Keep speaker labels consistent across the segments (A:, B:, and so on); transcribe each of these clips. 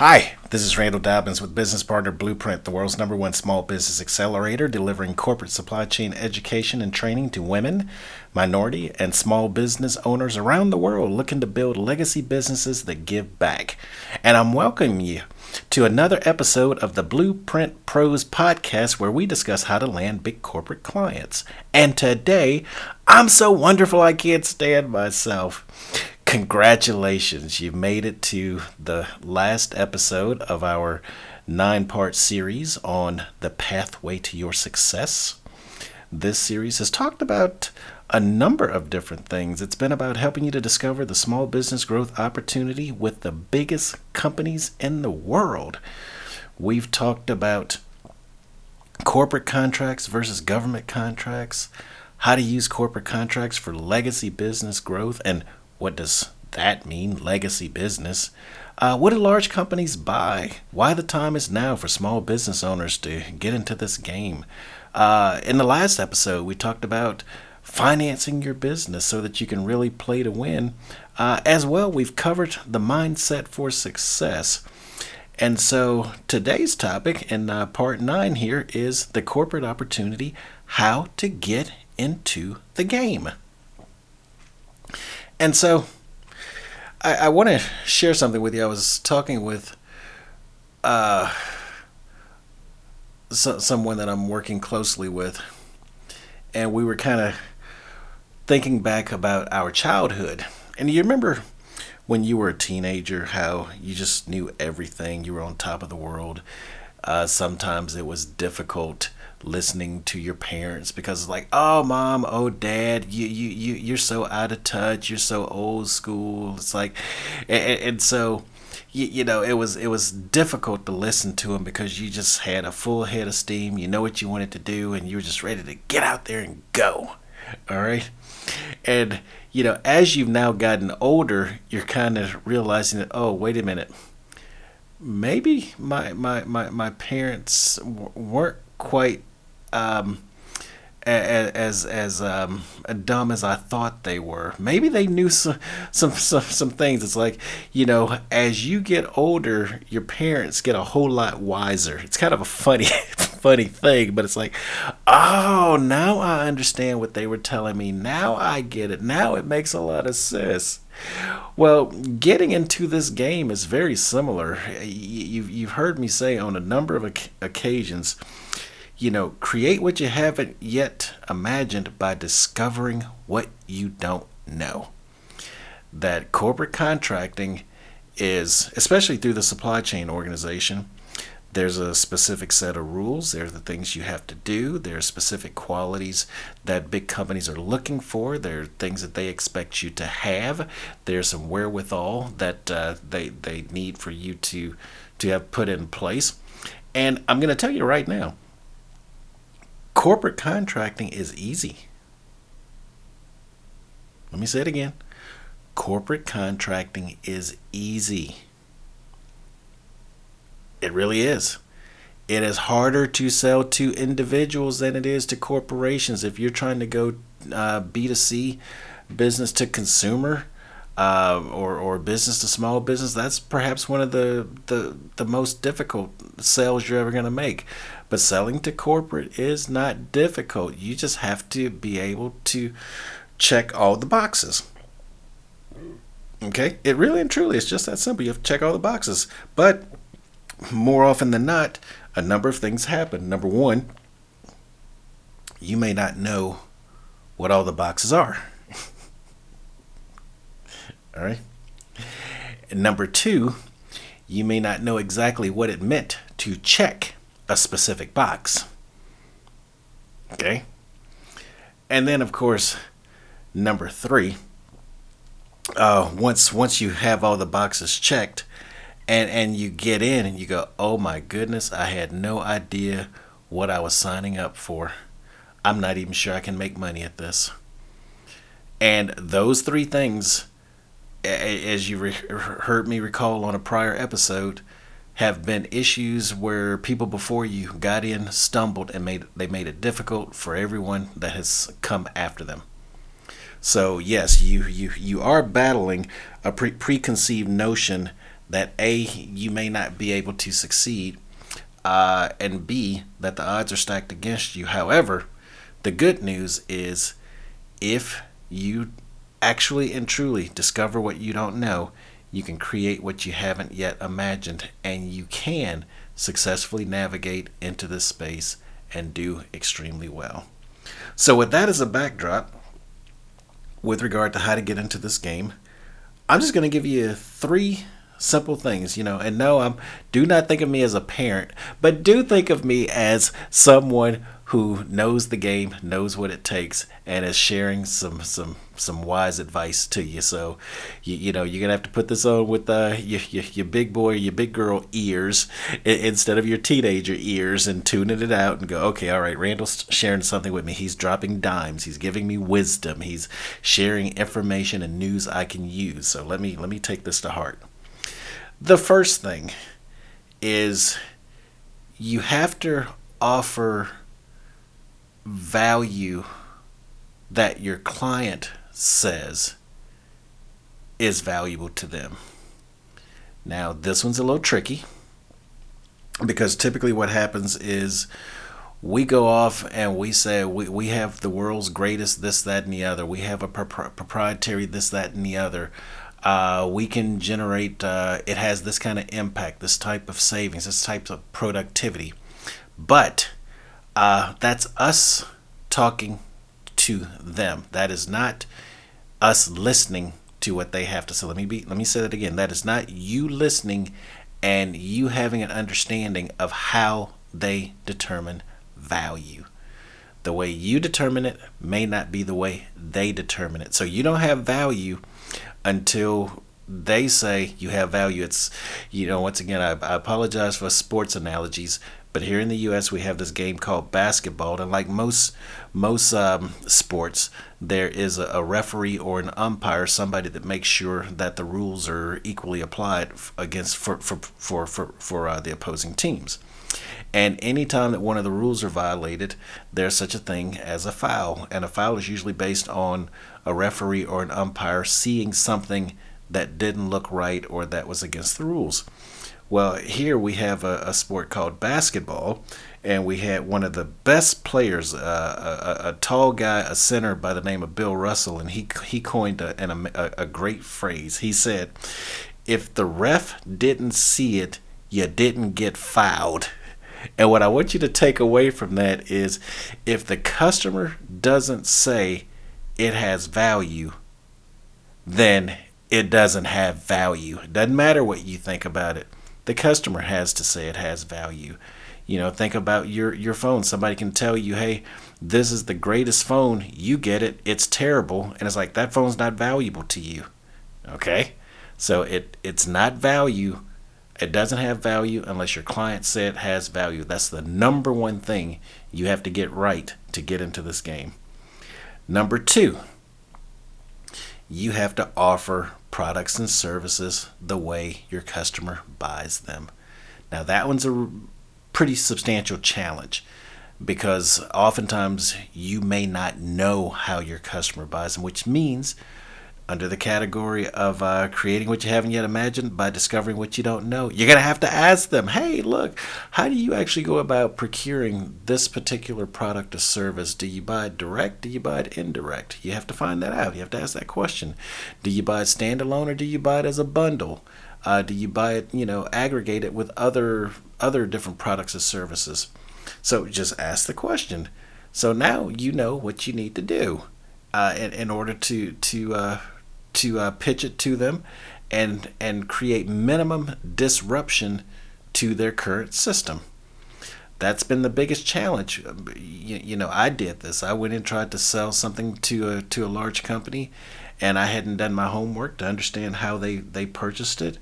A: Hi, this is Randall Dobbins with Business Partner Blueprint, the world's number one small business accelerator, delivering corporate supply chain education and training to women, minority, and small business owners around the world looking to build legacy businesses that give back. And I'm welcoming you to another episode of the Blueprint Pros podcast where we discuss how to land big corporate clients. And today, I'm so wonderful I can't stand myself. Congratulations, you've made it to the last episode of our nine part series on the pathway to your success. This series has talked about a number of different things. It's been about helping you to discover the small business growth opportunity with the biggest companies in the world. We've talked about corporate contracts versus government contracts, how to use corporate contracts for legacy business growth, and what does that mean, legacy business? Uh, what do large companies buy? Why the time is now for small business owners to get into this game? Uh, in the last episode, we talked about financing your business so that you can really play to win. Uh, as well, we've covered the mindset for success. And so today's topic in uh, part nine here is the corporate opportunity how to get into the game. And so I, I want to share something with you. I was talking with uh, so, someone that I'm working closely with, and we were kind of thinking back about our childhood. And you remember when you were a teenager how you just knew everything, you were on top of the world. Uh, sometimes it was difficult listening to your parents because like, oh mom, oh dad, you you you you're so out of touch, you're so old school. It's like, and, and so. You, you know it was it was difficult to listen to him because you just had a full head of steam you know what you wanted to do and you were just ready to get out there and go all right and you know as you've now gotten older you're kind of realizing that oh wait a minute maybe my my my, my parents weren't quite um, as as um, dumb as I thought they were. Maybe they knew some, some some some things. It's like you know, as you get older, your parents get a whole lot wiser. It's kind of a funny funny thing, but it's like, oh, now I understand what they were telling me. Now I get it. Now it makes a lot of sense. Well, getting into this game is very similar. You've, you've heard me say on a number of occasions you know, create what you haven't yet imagined by discovering what you don't know. That corporate contracting is, especially through the supply chain organization, there's a specific set of rules. There are the things you have to do. There are specific qualities that big companies are looking for. There are things that they expect you to have. There's some wherewithal that uh, they they need for you to to have put in place. And I'm going to tell you right now, corporate contracting is easy. Let me say it again. Corporate contracting is easy. It really is. It is harder to sell to individuals than it is to corporations. If you're trying to go uh, B2C, business to consumer, uh, or or business to small business, that's perhaps one of the the, the most difficult sales you're ever going to make. But selling to corporate is not difficult. You just have to be able to check all the boxes. Okay, it really and truly is just that simple. You have to check all the boxes. But more often than not, a number of things happen. Number one, you may not know what all the boxes are. All right. And number two, you may not know exactly what it meant to check a specific box. Okay. And then, of course, number three, uh, once once you have all the boxes checked, and and you get in and you go, oh my goodness, I had no idea what I was signing up for. I'm not even sure I can make money at this. And those three things as you re- heard me recall on a prior episode, have been issues where people before you got in, stumbled, and made they made it difficult for everyone that has come after them. So yes, you you you are battling a pre- preconceived notion that A, you may not be able to succeed, uh, and B, that the odds are stacked against you. However, the good news is if you actually and truly discover what you don't know, you can create what you haven't yet imagined, and you can successfully navigate into this space and do extremely well. So, with that as a backdrop, with regard to how to get into this game, I'm just going to give you three simple things, you know. And no, I'm do not think of me as a parent, but do think of me as someone who knows the game, knows what it takes, and is sharing some some some wise advice to you. So, you, you know, you're gonna have to put this on with uh, your, your, your big boy, your big girl ears instead of your teenager ears, and tuning it out and go, okay, all right, Randall's sharing something with me. He's dropping dimes. He's giving me wisdom. He's sharing information and news I can use. So let me let me take this to heart. The first thing is you have to offer value that your client says is valuable to them. Now, this one's a little tricky because typically what happens is we go off and we say we, we have the world's greatest this, that, and the other. We have a pro- proprietary this, that, and the other. Uh, we can generate, uh, it has this kind of impact, this type of savings, this type of productivity. But uh, that's us talking to them. That is not us listening to what they have to say. Let me be let me say that again. That is not you listening and you having an understanding of how they determine value. The way you determine it may not be the way they determine it. So you don't have value until they say you have value. It's, you know, once again, I, I apologize for sports analogies, but here in the U.S., we have this game called basketball, and like most most um, sports, there is a, a, referee or an umpire, somebody that makes sure that the rules are equally applied against for for for for, for uh, the opposing teams. And anytime that one of the rules are violated, there's such a thing as a foul, and a foul is usually based on a referee or an umpire seeing something that didn't look right or that was against the rules. Well, here we have a, a sport called basketball, and we had one of the best players, uh, a, a, tall guy, a center by the name of Bill Russell, and he he coined a, a, a great phrase. He said, "If the ref didn't see it, you didn't get fouled." And what I want you to take away from that is, if the customer doesn't say it has value, then it doesn't have value. It doesn't matter what you think about it the customer has to say it has value. You know, think about your your phone. Somebody can tell you, "Hey, this is the greatest phone. You get it. It's terrible." And it's like that phone's not valuable to you. Okay? So it it's not value. It doesn't have value unless your client said it has value. That's the number one thing you have to get right to get into this game. Number 2, you have to offer products and services the way your customer buys them. Now, that one's a pretty substantial challenge because oftentimes you may not know how your customer buys them, which means under the category of uh, creating what you haven't yet imagined by discovering what you don't know. You're going to have to ask them, hey, look, how do you actually go about procuring this particular product or service? Do you buy it direct? Do you buy it indirect? You have to find that out. You have to ask that question. Do you buy it standalone or do you buy it as a bundle? Uh, do you buy it, you know, aggregate it with other other different products or services? So just ask the question. So now you know what you need to do uh, in, in order to to uh, to uh, pitch it to them and and create minimum disruption to their current system. That's been the biggest challenge. You, you know, I did this. I went and tried to sell something to a to a large company, and I hadn't done my homework to understand how they they purchased it.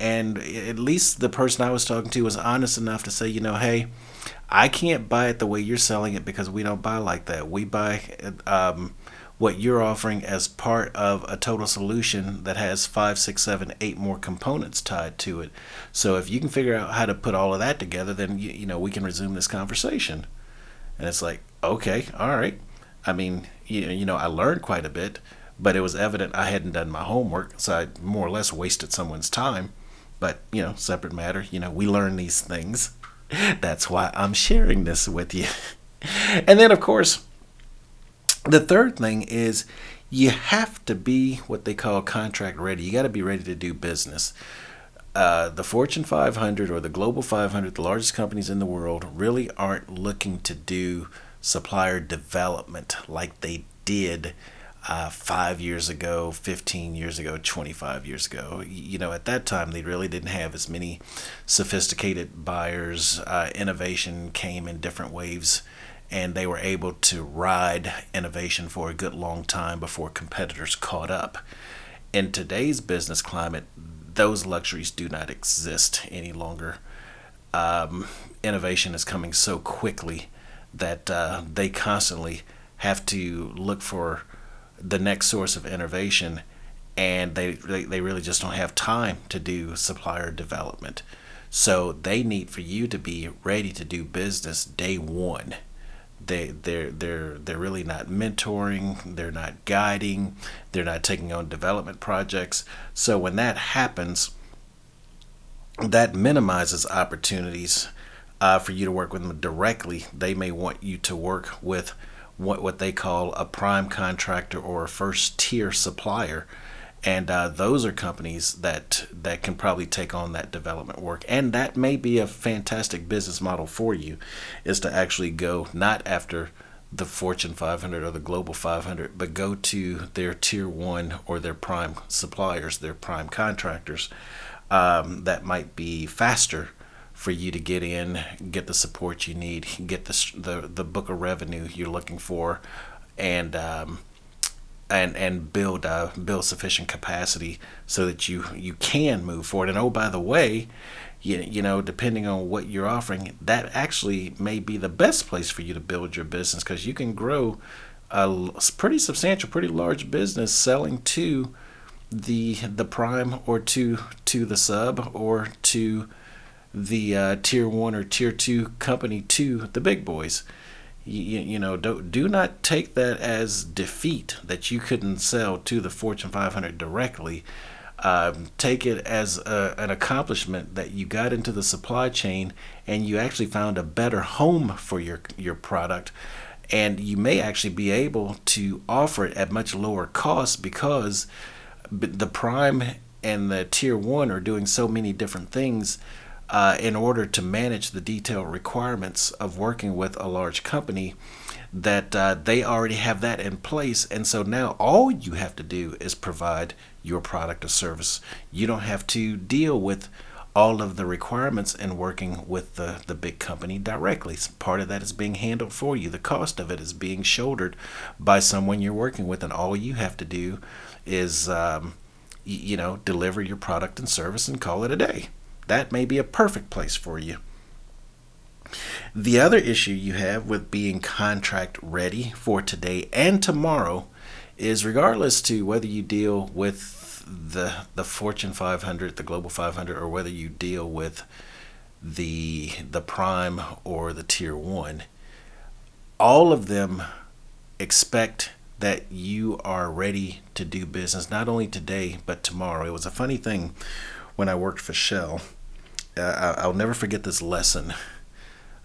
A: And at least the person I was talking to was honest enough to say, you know, hey, I can't buy it the way you're selling it because we don't buy like that. We buy um, what you're offering as part of a total solution that has five, six, seven, eight more components tied to it. So if you can figure out how to put all of that together, then you, you know we can resume this conversation. And it's like, okay, all right. I mean, you, you know, I learned quite a bit, but it was evident I hadn't done my homework, so I more or less wasted someone's time. But, you know, separate matter. You know, we learn these things. That's why I'm sharing this with you. And then, of course, the third thing is you have to be what they call contract ready. You got to be ready to do business. Uh, the Fortune 500 or the Global 500, the largest companies in the world, really aren't looking to do supplier development like they did uh, five years ago, 15 years ago, 25 years ago. You know, at that time, they really didn't have as many sophisticated buyers. Uh, innovation came in different waves, and they were able to ride innovation for a good long time before competitors caught up. In today's business climate, those luxuries do not exist any longer. Um, innovation is coming so quickly that uh, they constantly have to look for the next source of innovation and they, they, they really just don't have time to do supplier development. So they need for you to be ready to do business day one. They they're they're they're really not mentoring, they're not guiding, they're not taking on development projects. So when that happens, that minimizes opportunities uh, for you to work with them directly. They may want you to work with what what they call a prime contractor or a first tier supplier, and uh, those are companies that that can probably take on that development work, and that may be a fantastic business model for you, is to actually go not after the Fortune 500 or the Global 500, but go to their tier one or their prime suppliers, their prime contractors. Um, that might be faster for you to get in, get the support you need, get the the, the book of revenue you're looking for, and um, and and build uh, build sufficient capacity so that you you can move forward. And oh, by the way, you, you know depending on what you're offering, that actually may be the best place for you to build your business because you can grow a pretty substantial, pretty large business selling to the the prime or to to the sub or to the uh, tier one or tier two company to the big boys. You, you know, do, do not take that as defeat that you couldn't sell to the Fortune 500 directly. Um, take it as a, an accomplishment that you got into the supply chain and you actually found a better home for your your product and you may actually be able to offer it at much lower cost because the prime and the tier one are doing so many different things uh, in order to manage the detailed requirements of working with a large company that uh, they already have that in place and so now all you have to do is provide your product or service you don't have to deal with all of the requirements in working with the, the big company directly. Part of that is being handled for you. The cost of it is being shouldered by someone you're working with, and all you have to do is, um, you know, deliver your product and service and call it a day that may be a perfect place for you. The other issue you have with being contract ready for today and tomorrow is regardless to whether you deal with the the Fortune 500, the Global 500 or whether you deal with the the prime or the tier 1 all of them expect that you are ready to do business not only today but tomorrow it was a funny thing when I worked for Shell uh, I'll never forget this lesson.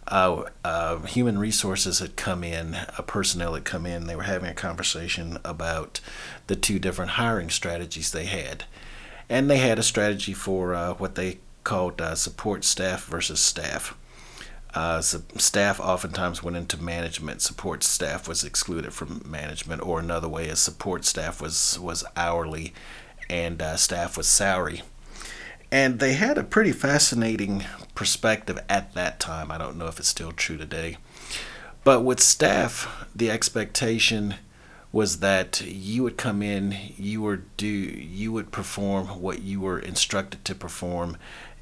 A: Uh, uh, human resources had come in, a personnel had come in. They were having a conversation about the two different hiring strategies they had, and they had a strategy for uh, what they called uh, support staff versus staff. Uh, so staff oftentimes went into management. Support staff was excluded from management, or another way is support staff was was hourly, and uh, staff was salary. And they had a pretty fascinating perspective at that time. I don't know if it's still true today. But with staff, the expectation was that you would come in, you would do, you would perform what you were instructed to perform,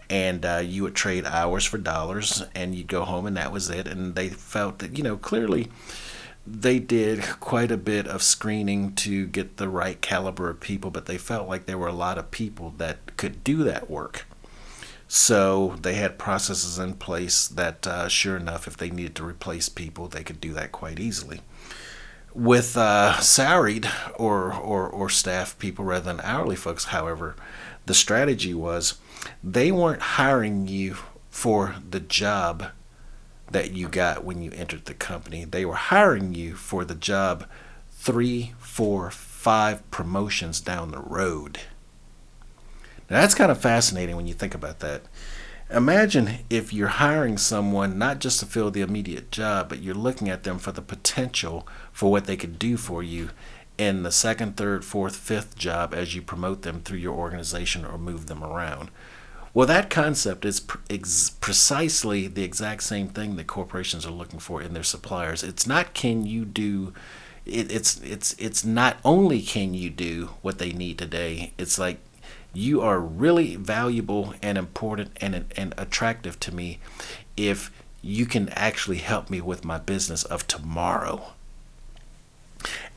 A: and uh, you would trade hours for dollars, and you'd go home, and that was it. And they felt that you know clearly they did quite a bit of screening to get the right caliber of people, but they felt like there were a lot of people that could do that work. So they had processes in place that, uh, sure enough, if they needed to replace people, they could do that quite easily. With uh, salaried or, or, or staff people rather than hourly folks, however, the strategy was they weren't hiring you for the job that you got when you entered the company. They were hiring you for the job three, four, five promotions down the road. Now, that's kind of fascinating when you think about that. Imagine if you're hiring someone not just to fill the immediate job, but you're looking at them for the potential for what they could do for you in the second, third, fourth, fifth job as you promote them through your organization or move them around. Well, that concept is pr- ex- precisely the exact same thing that corporations are looking for in their suppliers. It's not can you do it, it's it's it's not only can you do what they need today. It's like you are really valuable and important and and attractive to me if you can actually help me with my business of tomorrow.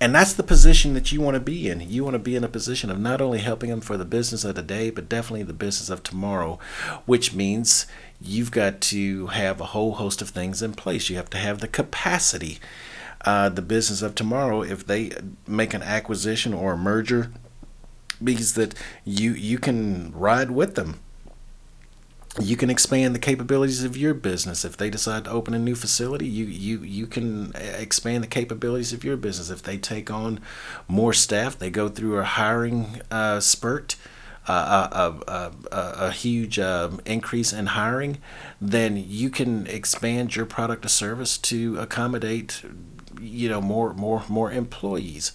A: And that's the position that you want to be in. You want to be in a position of not only helping them for the business of the day, but definitely the business of tomorrow, which means you've got to have a whole host of things in place. You have to have the capacity. Uh, the business of tomorrow, if they make an acquisition or a merger, means that you you can ride with them you can expand the capabilities of your business. If they decide to open a new facility you you you can expand the capabilities of your business. If they take on more staff they go through a hiring uh, spurt uh, a, a, a, a, huge uh, increase in hiring then you can expand your product or service to accommodate you know more more more employees.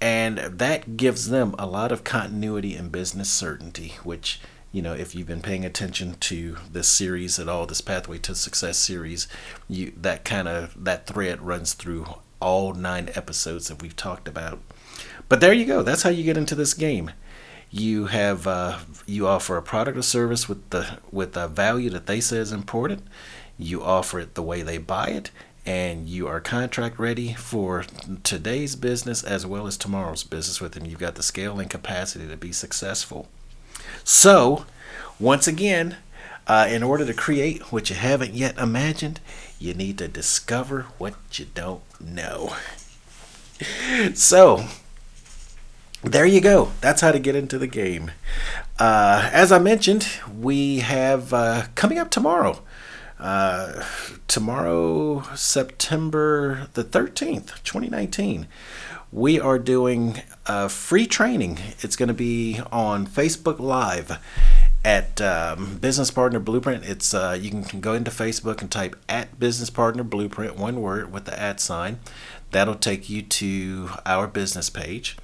A: And that gives them a lot of continuity and business certainty which you know, if you've been paying attention to this series at all, this Pathway to Success series, you that kind of that thread runs through all nine episodes that we've talked about. But there you go. That's how you get into this game. You have uh, you offer a product or service with the with a value that they say is important. You offer it the way they buy it, and you are contract ready for today's business as well as tomorrow's business with them. You've got the scale and capacity to be successful. So, once again, uh, in order to create what you haven't yet imagined, you need to discover what you don't know. so, there you go. That's how to get into the game. Uh, as I mentioned, we have uh, coming up tomorrow. Uh, tomorrow, September the 13th, 2019 we are doing a free training. It's going to be on Facebook Live at um, Business Partner Blueprint. It's uh, you can, can go into Facebook and type at Business Partner Blueprint, one word with the at sign. That'll take you to our business page.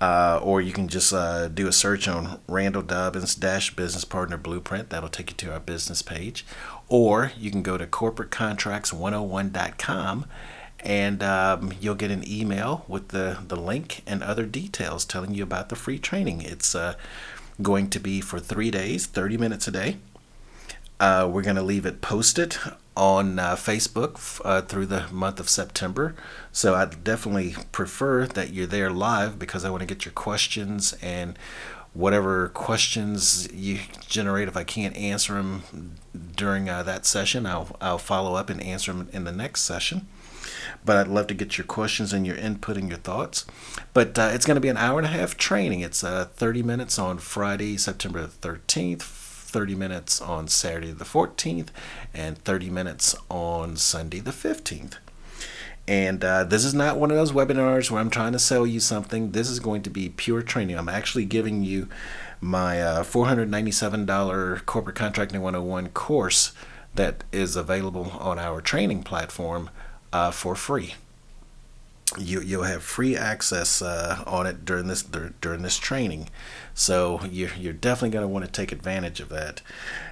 A: Uh, or you can just uh, do a search on Randall Dobbins dash Business Partner Blueprint. That'll take you to our business page. Or you can go to corporatecontracts101.com and um, you'll get an email with the, the link and other details telling you about the free training. It's uh, going to be for three days, 30 minutes a day. Uh, we're going to leave it posted on uh, Facebook uh, through the month of September. So I definitely prefer that you're there live because I want to get your questions and whatever questions you generate. If I can't answer them during uh, that session, I'll, I'll follow up and answer them in the next session but I'd love to get your questions and your input and your thoughts. But uh, it's going to be an hour and a half training. It's uh, 30 minutes on Friday, September 13th, 30 minutes on Saturday the 14th, and 30 minutes on Sunday the 15th. And uh, this is not one of those webinars where I'm trying to sell you something. This is going to be pure training. I'm actually giving you my uh, $497 Corporate Contracting 101 course that is available on our training platform uh, for free. You you'll have free access uh, on it during this during this training, so you're you're definitely going to want to take advantage of that.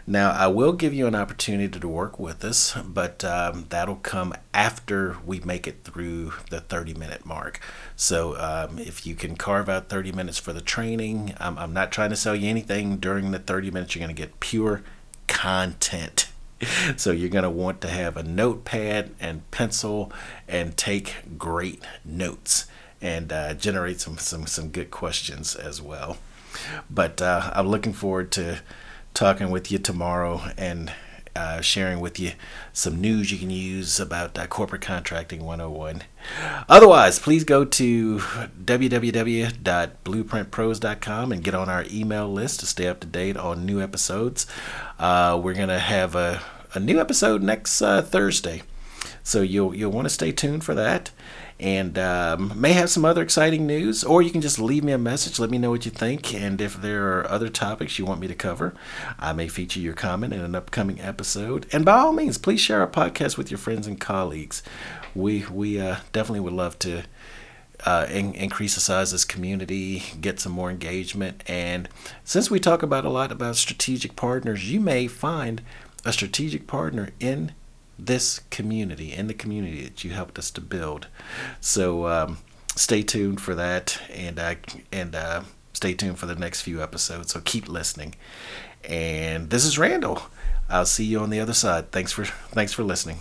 A: Now I will give you an opportunity to work with us, but um, that'll come after we make it through the 30 minute mark. So um, if you can carve out 30 minutes for the training, I'm, I'm not trying to sell you anything during the 30 minutes. You're going to get pure content so you're going to want to have a notepad and pencil and take great notes and uh, generate some, some some good questions as well. But uh, i'm looking forward to talking with you tomorrow and uh, sharing with you some news you can use about uh, corporate contracting 101. Otherwise, please go to www.blueprintpros.com and get on our email list to stay up to date on new episodes. Uh, we're going to have a, a new episode next uh, Thursday. So you'll you'll want to stay tuned for that and um, may have some other exciting news, or you can just leave me a message. Let me know what you think, and if there are other topics you want me to cover, I may feature your comment in an upcoming episode. And by all means, please share our podcast with your friends and colleagues. We we uh, definitely would love to. Uh, in, increase the size of this community, get some more engagement. And since we talk about a lot about strategic partners, you may find a strategic partner in this community and the community that you helped us to build. So um, stay tuned for that, and and uh, stay tuned for the next few episodes. So keep listening. And this is Randall. I'll see you on the other side. Thanks for thanks for listening.